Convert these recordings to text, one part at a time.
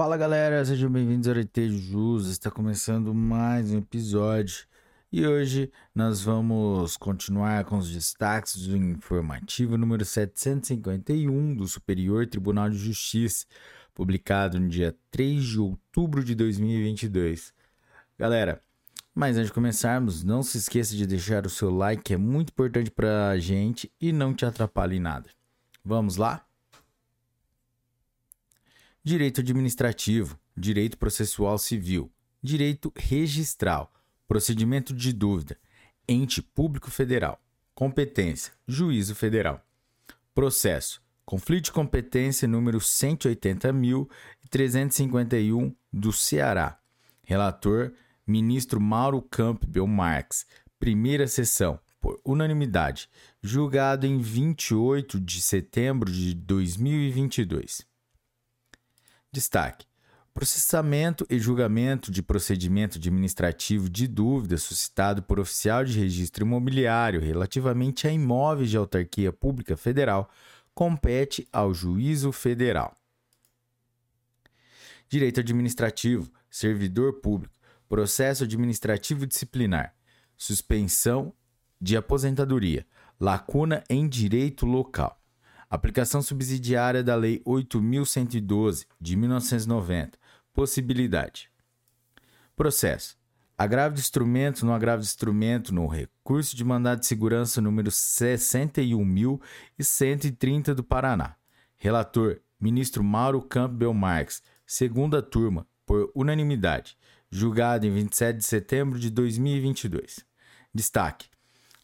Fala galera, sejam bem-vindos ao RT Jus. Está começando mais um episódio e hoje nós vamos continuar com os destaques do informativo número 751 do Superior Tribunal de Justiça, publicado no dia 3 de outubro de 2022. Galera, mas antes de começarmos, não se esqueça de deixar o seu like, é muito importante para a gente e não te atrapalhe em nada. Vamos lá? Direito administrativo, direito processual civil, direito registral, procedimento de dúvida, ente público federal, competência, juízo federal, processo, conflito de competência número 180.351 do Ceará, relator, ministro Mauro Campbell Marx, primeira sessão, por unanimidade, julgado em 28 de setembro de 2022. Destaque: processamento e julgamento de procedimento administrativo de dúvida suscitado por oficial de registro imobiliário relativamente a imóveis de autarquia pública federal compete ao juízo federal. Direito administrativo, servidor público, processo administrativo disciplinar, suspensão de aposentadoria, lacuna em direito local. Aplicação subsidiária da Lei 8.112, de 1990. Possibilidade. Processo. Agravo de instrumento no agravo de instrumento no recurso de mandado de segurança número 61.130 do Paraná. Relator: Ministro Mauro Campbell Marques. Segunda turma, por unanimidade. Julgado em 27 de setembro de 2022. Destaque: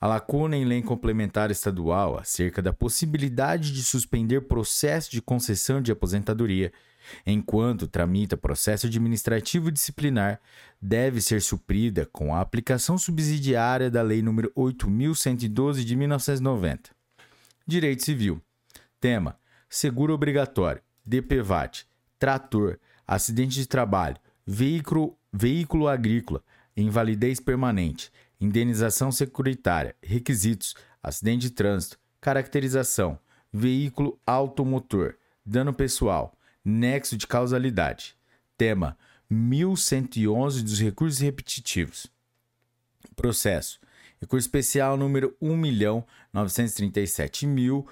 a lacuna em lei complementar estadual acerca da possibilidade de suspender processo de concessão de aposentadoria enquanto tramita processo administrativo disciplinar deve ser suprida com a aplicação subsidiária da Lei nº 8112 de 1990. Direito Civil. Tema: seguro obrigatório, DPVAT, trator, acidente de trabalho, veículo, veículo agrícola, invalidez permanente, indenização securitária, requisitos, acidente de trânsito, caracterização, veículo automotor, dano pessoal, nexo de causalidade. Tema: 1111 dos recursos repetitivos. Processo: Recurso especial número 1.937.000.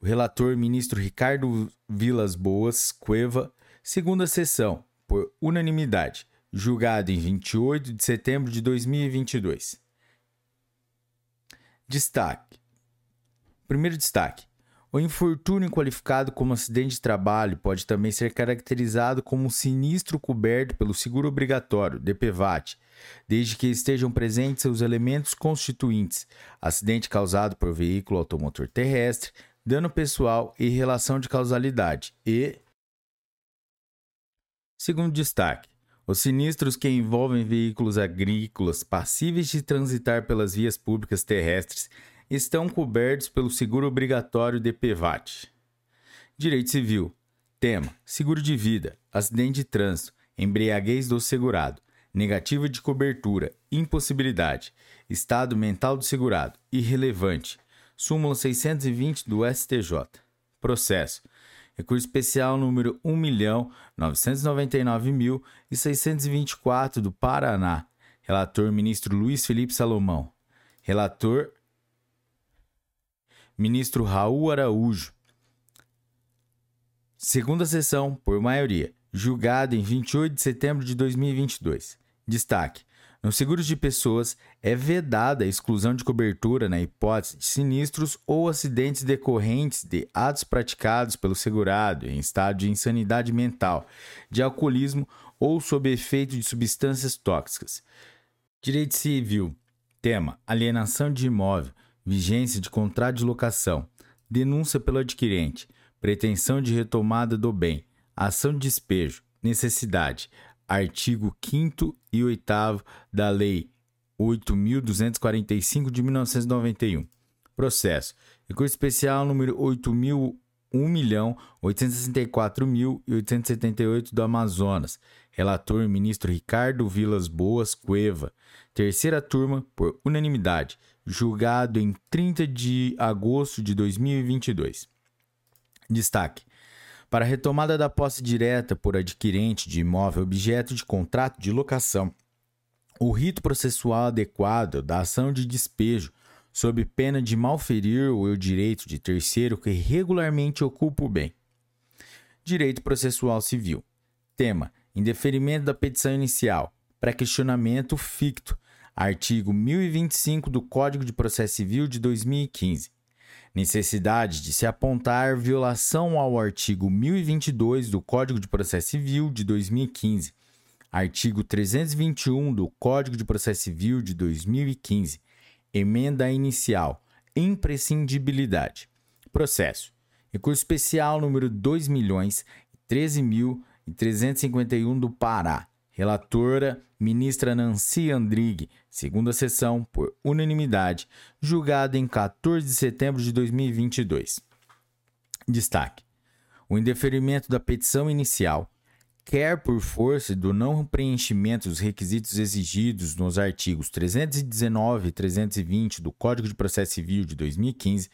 O relator ministro Ricardo Vilas Boas Cueva, segunda sessão, por unanimidade julgado em 28 de setembro de 2022. Destaque: Primeiro destaque. O infortúnio qualificado como acidente de trabalho pode também ser caracterizado como um sinistro coberto pelo seguro obrigatório, DPVAT, desde que estejam presentes os elementos constituintes: acidente causado por veículo automotor terrestre, dano pessoal e relação de causalidade, e. Segundo destaque, os sinistros que envolvem veículos agrícolas passíveis de transitar pelas vias públicas terrestres estão cobertos pelo seguro obrigatório DPVAT. Direito Civil. Tema: Seguro de vida, acidente de trânsito, embriaguez do segurado, negativa de cobertura, impossibilidade, estado mental do segurado, irrelevante. Súmula 620 do STJ. Processo recurso especial número 1.999.624 do Paraná. Relator ministro Luiz Felipe Salomão. Relator ministro Raul Araújo. Segunda sessão, por maioria, julgado em 28 de setembro de 2022. Destaque: nos seguros de pessoas, é vedada a exclusão de cobertura na hipótese de sinistros ou acidentes decorrentes de atos praticados pelo segurado em estado de insanidade mental, de alcoolismo ou sob efeito de substâncias tóxicas. Direito Civil. Tema: alienação de imóvel, vigência de contrato de locação, denúncia pelo adquirente, pretensão de retomada do bem, ação de despejo, necessidade, artigo 5 e 8 da Lei 8.245 de 1991. Processo. Recurso especial número 8.864.878 do Amazonas. Relator ministro Ricardo Vilas Boas Cueva. Terceira turma, por unanimidade. Julgado em 30 de agosto de 2022. Destaque: para a retomada da posse direta por adquirente de imóvel objeto de contrato de locação, o rito processual adequado da ação de despejo, sob pena de malferir o direito de terceiro que regularmente ocupa o bem. Direito processual civil. Tema: indeferimento da petição inicial. Pré-questionamento ficto. Artigo 1025 do Código de Processo Civil de 2015. Necessidade de se apontar violação ao artigo 1022 do Código de Processo Civil de 2015, artigo 321 do Código de Processo Civil de 2015, emenda inicial, imprescindibilidade. Processo. Recurso especial número 2.013.351 do Pará. Relatora, ministra Nancy Andrighi, segunda sessão, por unanimidade, julgada em 14 de setembro de 2022. Destaque: o indeferimento da petição inicial, quer por força do não preenchimento dos requisitos exigidos nos artigos 319 e 320 do Código de Processo Civil de 2015,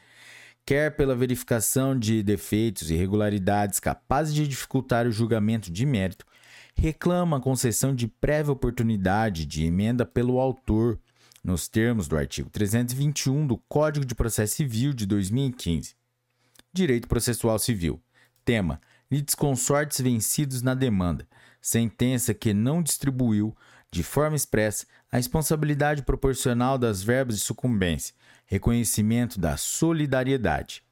quer pela verificação de defeitos e irregularidades capazes de dificultar o julgamento de mérito, reclama a concessão de prévia oportunidade de emenda pelo autor, nos termos do artigo 321 do Código de Processo Civil de 2015. Direito Processual Civil. Tema: litisconsortes vencidos na demanda. Sentença que não distribuiu, de forma expressa, a responsabilidade proporcional das verbas de sucumbência, reconhecimento da solidariedade.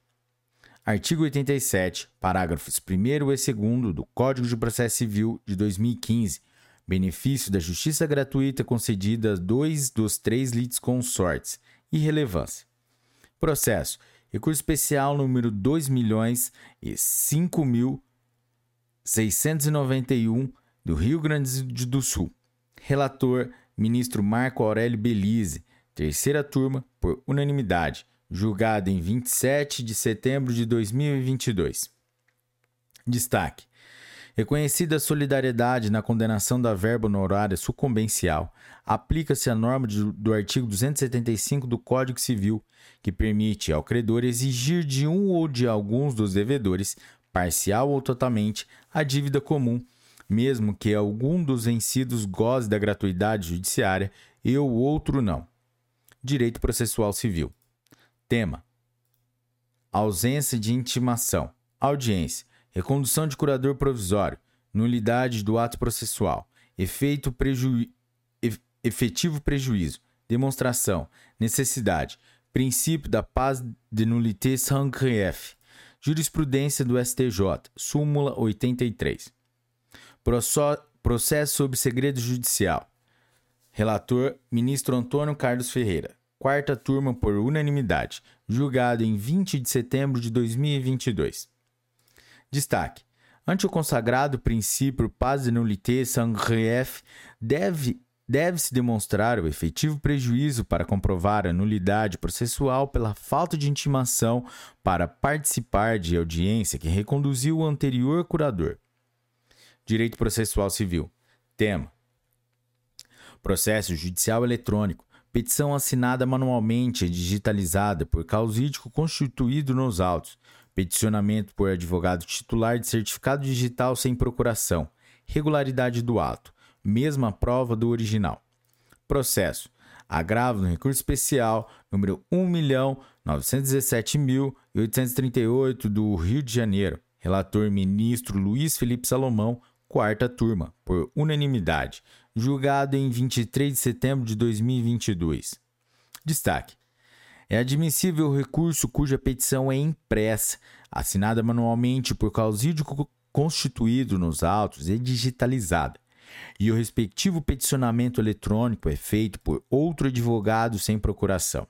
Artigo 87, parágrafos 1 e 2 do Código de Processo Civil de 2015. Benefício da justiça gratuita concedida a dois dos três litisconsortes. Irrelevância. Processo. Recurso especial número 2 milhões e 5 mil 691 do Rio Grande do Sul. Relator, ministro Marco Aurélio Belize. Terceira turma, por unanimidade julgado em 27 de setembro de 2022. Destaque: Reconhecida a solidariedade na condenação da verba honorária sucumbencial, aplica-se a norma do artigo 275 do Código Civil, que permite ao credor exigir de um ou de alguns dos devedores, parcial ou totalmente, a dívida comum, mesmo que algum dos vencidos goze da gratuidade judiciária e o outro não. Direito Processual Civil. Tema: ausência de intimação, audiência, recondução de curador provisório, nulidade do ato processual, efeito preju... efetivo prejuízo, demonstração, necessidade, princípio da paz de nullité sans grief, jurisprudência do STJ, súmula 83. Processo sob segredo judicial. Relator: Ministro Antônio Carlos Ferreira quarta turma por unanimidade, julgado em 20 de setembro de 2022. Destaque: ante o consagrado princípio paz de nullité sans grief, deve deve-se demonstrar o efetivo prejuízo para comprovar a nulidade processual pela falta de intimação para participar de audiência que reconduziu o anterior curador. Direito Processual Civil. Tema: Processo Judicial Eletrônico petição assinada manualmente e digitalizada por causídico constituído nos autos, peticionamento por advogado titular de certificado digital sem procuração, regularidade do ato, mesma prova do original. Processo. Agravo no recurso especial número 1.917.838 do Rio de Janeiro. Relator ministro Luiz Felipe Salomão, quarta turma, por unanimidade julgado em 23 de setembro de 2022. Destaque: é admissível o recurso cuja petição é impressa, assinada manualmente por causídico constituído nos autos e digitalizada, e o respectivo peticionamento eletrônico é feito por outro advogado sem procuração.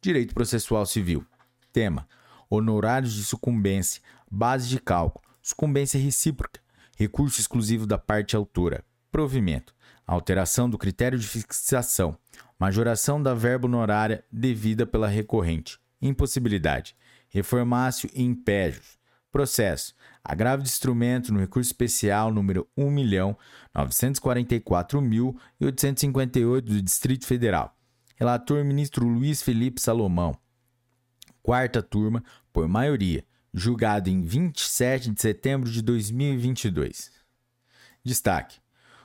Direito Processual Civil. Tema: Honorários de sucumbência, base de cálculo, sucumbência recíproca, recurso exclusivo da parte autora. Provimento, alteração do critério de fixação, majoração da verba honorária devida pela recorrente, impossibilidade, reformácio e impédios, processo, agravo de instrumento no recurso especial número 1.944.858 do Distrito Federal. Relator ministro Luiz Felipe Salomão. Quarta turma, por maioria, julgado em 27 de setembro de 2022. Destaque: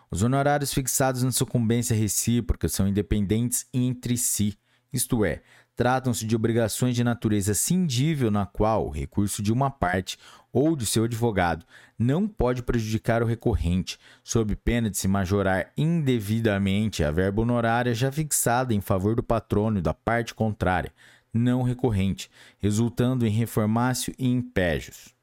os honorários fixados na sucumbência recíproca são independentes entre si, isto é, tratam-se de obrigações de natureza cindível na qual o recurso de uma parte ou de seu advogado não pode prejudicar o recorrente, sob pena de se majorar indevidamente a verba honorária já fixada em favor do patrono da parte contrária, não recorrente, resultando em reformácio e impégios.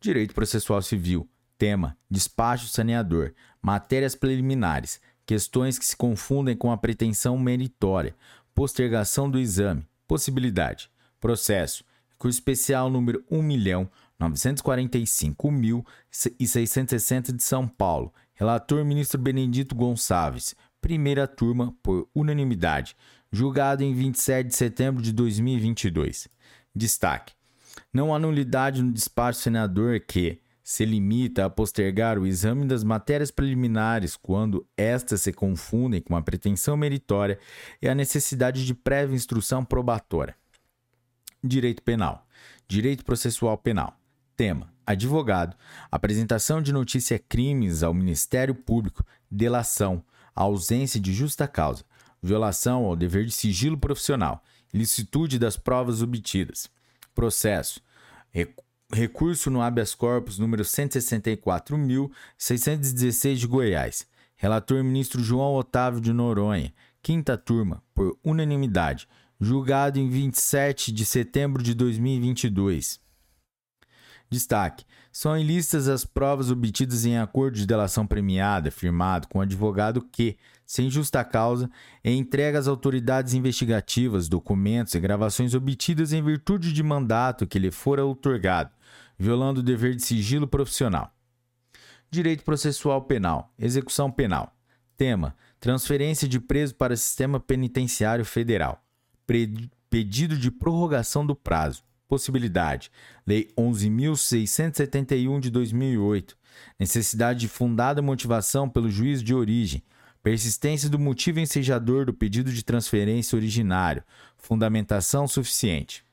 Direito processual civil. Tema: despacho saneador. Matérias preliminares. Questões que se confundem com a pretensão meritória. Postergação do exame. Possibilidade. Processo. Recurso especial número 1.945.660 de São Paulo. Relator ministro Benedito Gonçalves. Primeira turma por unanimidade julgado em 27 de setembro de 2022. Destaque: não há nulidade no despacho senador que se limita a postergar o exame das matérias preliminares quando estas se confundem com a pretensão meritória e a necessidade de prévia instrução probatória. Direito Penal. Direito Processual Penal. Tema: Advogado. Apresentação de notícia crimes ao Ministério Público. Delação. Ausência de justa causa violação ao dever de sigilo profissional, ilicitude das provas obtidas. Processo. Recurso no habeas corpus número 164.616 de Goiás. Relator ministro João Otávio de Noronha. Quinta turma, por unanimidade. Julgado em 27 de setembro de 2022. Destaque: são ilícitas as provas obtidas em acordo de delação premiada, firmado com o advogado que, sem justa causa, entrega às autoridades investigativas documentos e gravações obtidas em virtude de mandato que lhe fora outorgado, violando o dever de sigilo profissional. Direito processual penal, execução penal. Tema: transferência de preso para sistema penitenciário federal. Pedido de prorrogação do prazo. Possibilidade: Lei 11.671 de 2008. Necessidade de fundada motivação pelo juiz de origem Persistência do motivo ensejador do pedido de transferência originário. Fundamentação suficiente.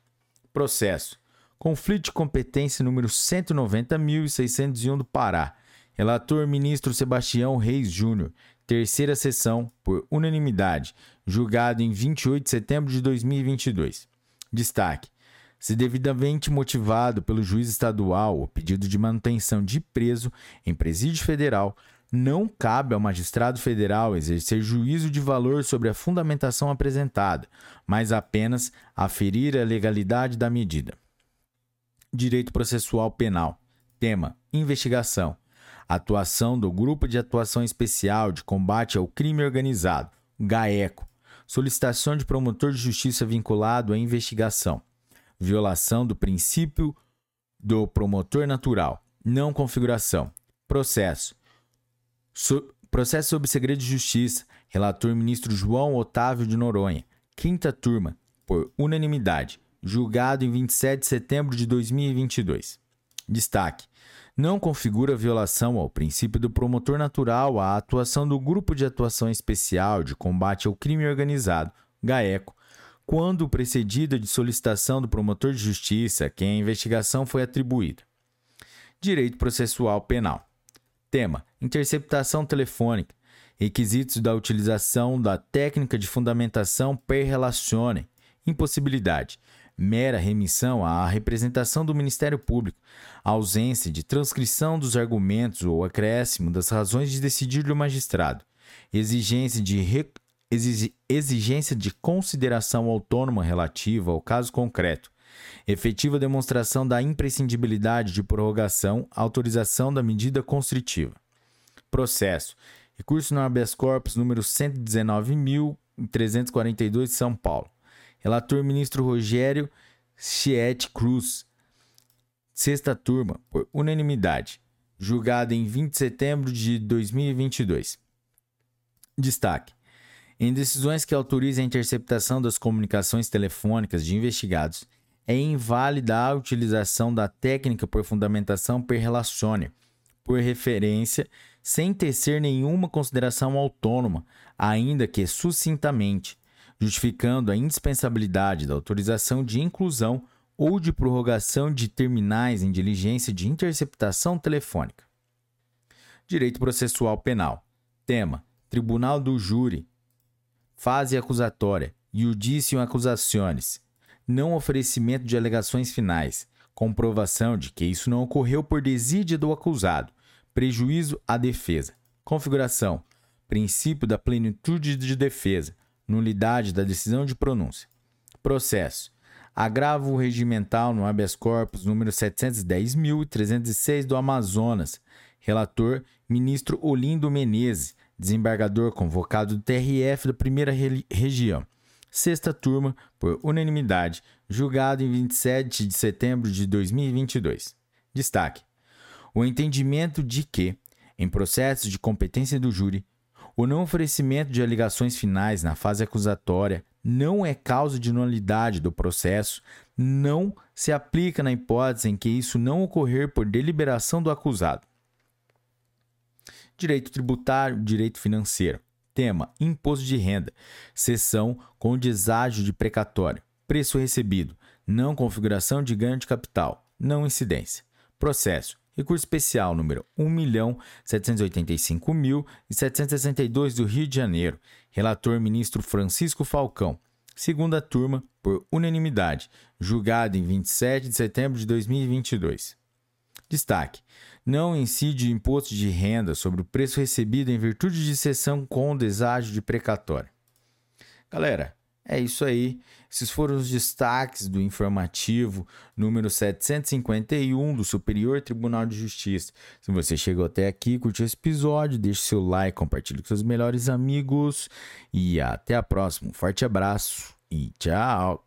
Processo. Conflito de competência número 190.601 do Pará. Relator ministro Sebastião Reis Júnior. Terceira sessão, por unanimidade. Julgado em 28 de setembro de 2022. Destaque: se devidamente motivado pelo juiz estadual o pedido de manutenção de preso em presídio federal, não cabe ao magistrado federal exercer juízo de valor sobre a fundamentação apresentada, mas apenas aferir a legalidade da medida. Direito processual penal. Tema: investigação. Atuação do Grupo de Atuação Especial de Combate ao Crime Organizado, GAECO. Solicitação de promotor de justiça vinculado à investigação. Violação do princípio do promotor natural. Não configuração. Processo So, processo sob segredo de justiça. Relator ministro João Otávio de Noronha. Quinta turma, por unanimidade. Julgado em 27 de setembro de 2022. Destaque: não configura violação ao princípio do promotor natural a atuação do Grupo de Atuação Especial de Combate ao Crime Organizado, GAECO, quando precedida de solicitação do promotor de justiça quem a investigação foi atribuída. Direito processual penal. Tema: interceptação telefônica. Requisitos da utilização da técnica de fundamentação per relacione. Impossibilidade. Mera remissão à representação do Ministério Público. Ausência de transcrição dos argumentos ou acréscimo das razões de decidir do magistrado. Exigência de. Exigência de consideração autônoma relativa ao caso concreto efetiva demonstração da imprescindibilidade de prorrogação, autorização da medida constritiva. Processo. Recurso no habeas corpus número 119.342 de São Paulo. Relator ministro Rogério Chiet Cruz. Sexta turma, por unanimidade. Julgado em 20 de setembro de 2022. Destaque: em decisões que autorizem a interceptação das comunicações telefônicas de investigados é inválida a utilização da técnica por fundamentação per relatione, por referência, sem tecer nenhuma consideração autônoma, ainda que sucintamente, justificando a indispensabilidade da autorização de inclusão ou de prorrogação de terminais em diligência de interceptação telefônica. Direito processual penal. Tema: Tribunal do Júri. Fase acusatória. Judicium accusationes. Não oferecimento de alegações finais. Comprovação de que isso não ocorreu por desídia do acusado. Prejuízo à defesa. Configuração: princípio da plenitude de defesa, nulidade da decisão de pronúncia. Processo: agravo regimental no habeas corpus número 710.306 do Amazonas. Relator: ministro Olindo Menezes, desembargador convocado do TRF da Primeira Região. Sexta turma, por unanimidade, julgado em 27 de setembro de 2022. Destaque: o entendimento de que, em processos de competência do júri, o não oferecimento de alegações finais na fase acusatória não é causa de nulidade do processo, não se aplica na hipótese em que isso não ocorrer por deliberação do acusado. Direito tributário, direito financeiro. Tema: Imposto de renda. Seção com deságio de precatório. Preço recebido. Não configuração de ganho de capital. Não incidência. Processo: Recurso especial número 1.785.762 do Rio de Janeiro. Relator ministro Francisco Falcão. Segunda turma, por unanimidade, julgado em 27 de setembro de 2022. Destaque: não incide imposto de renda sobre o preço recebido em virtude de cessão com deságio de precatório. Galera, é isso aí. Esses foram os destaques do informativo número 751 do Superior Tribunal de Justiça. Se você chegou até aqui, curtiu esse episódio, deixe seu like, compartilhe com seus melhores amigos e até a próxima. Um forte abraço e tchau!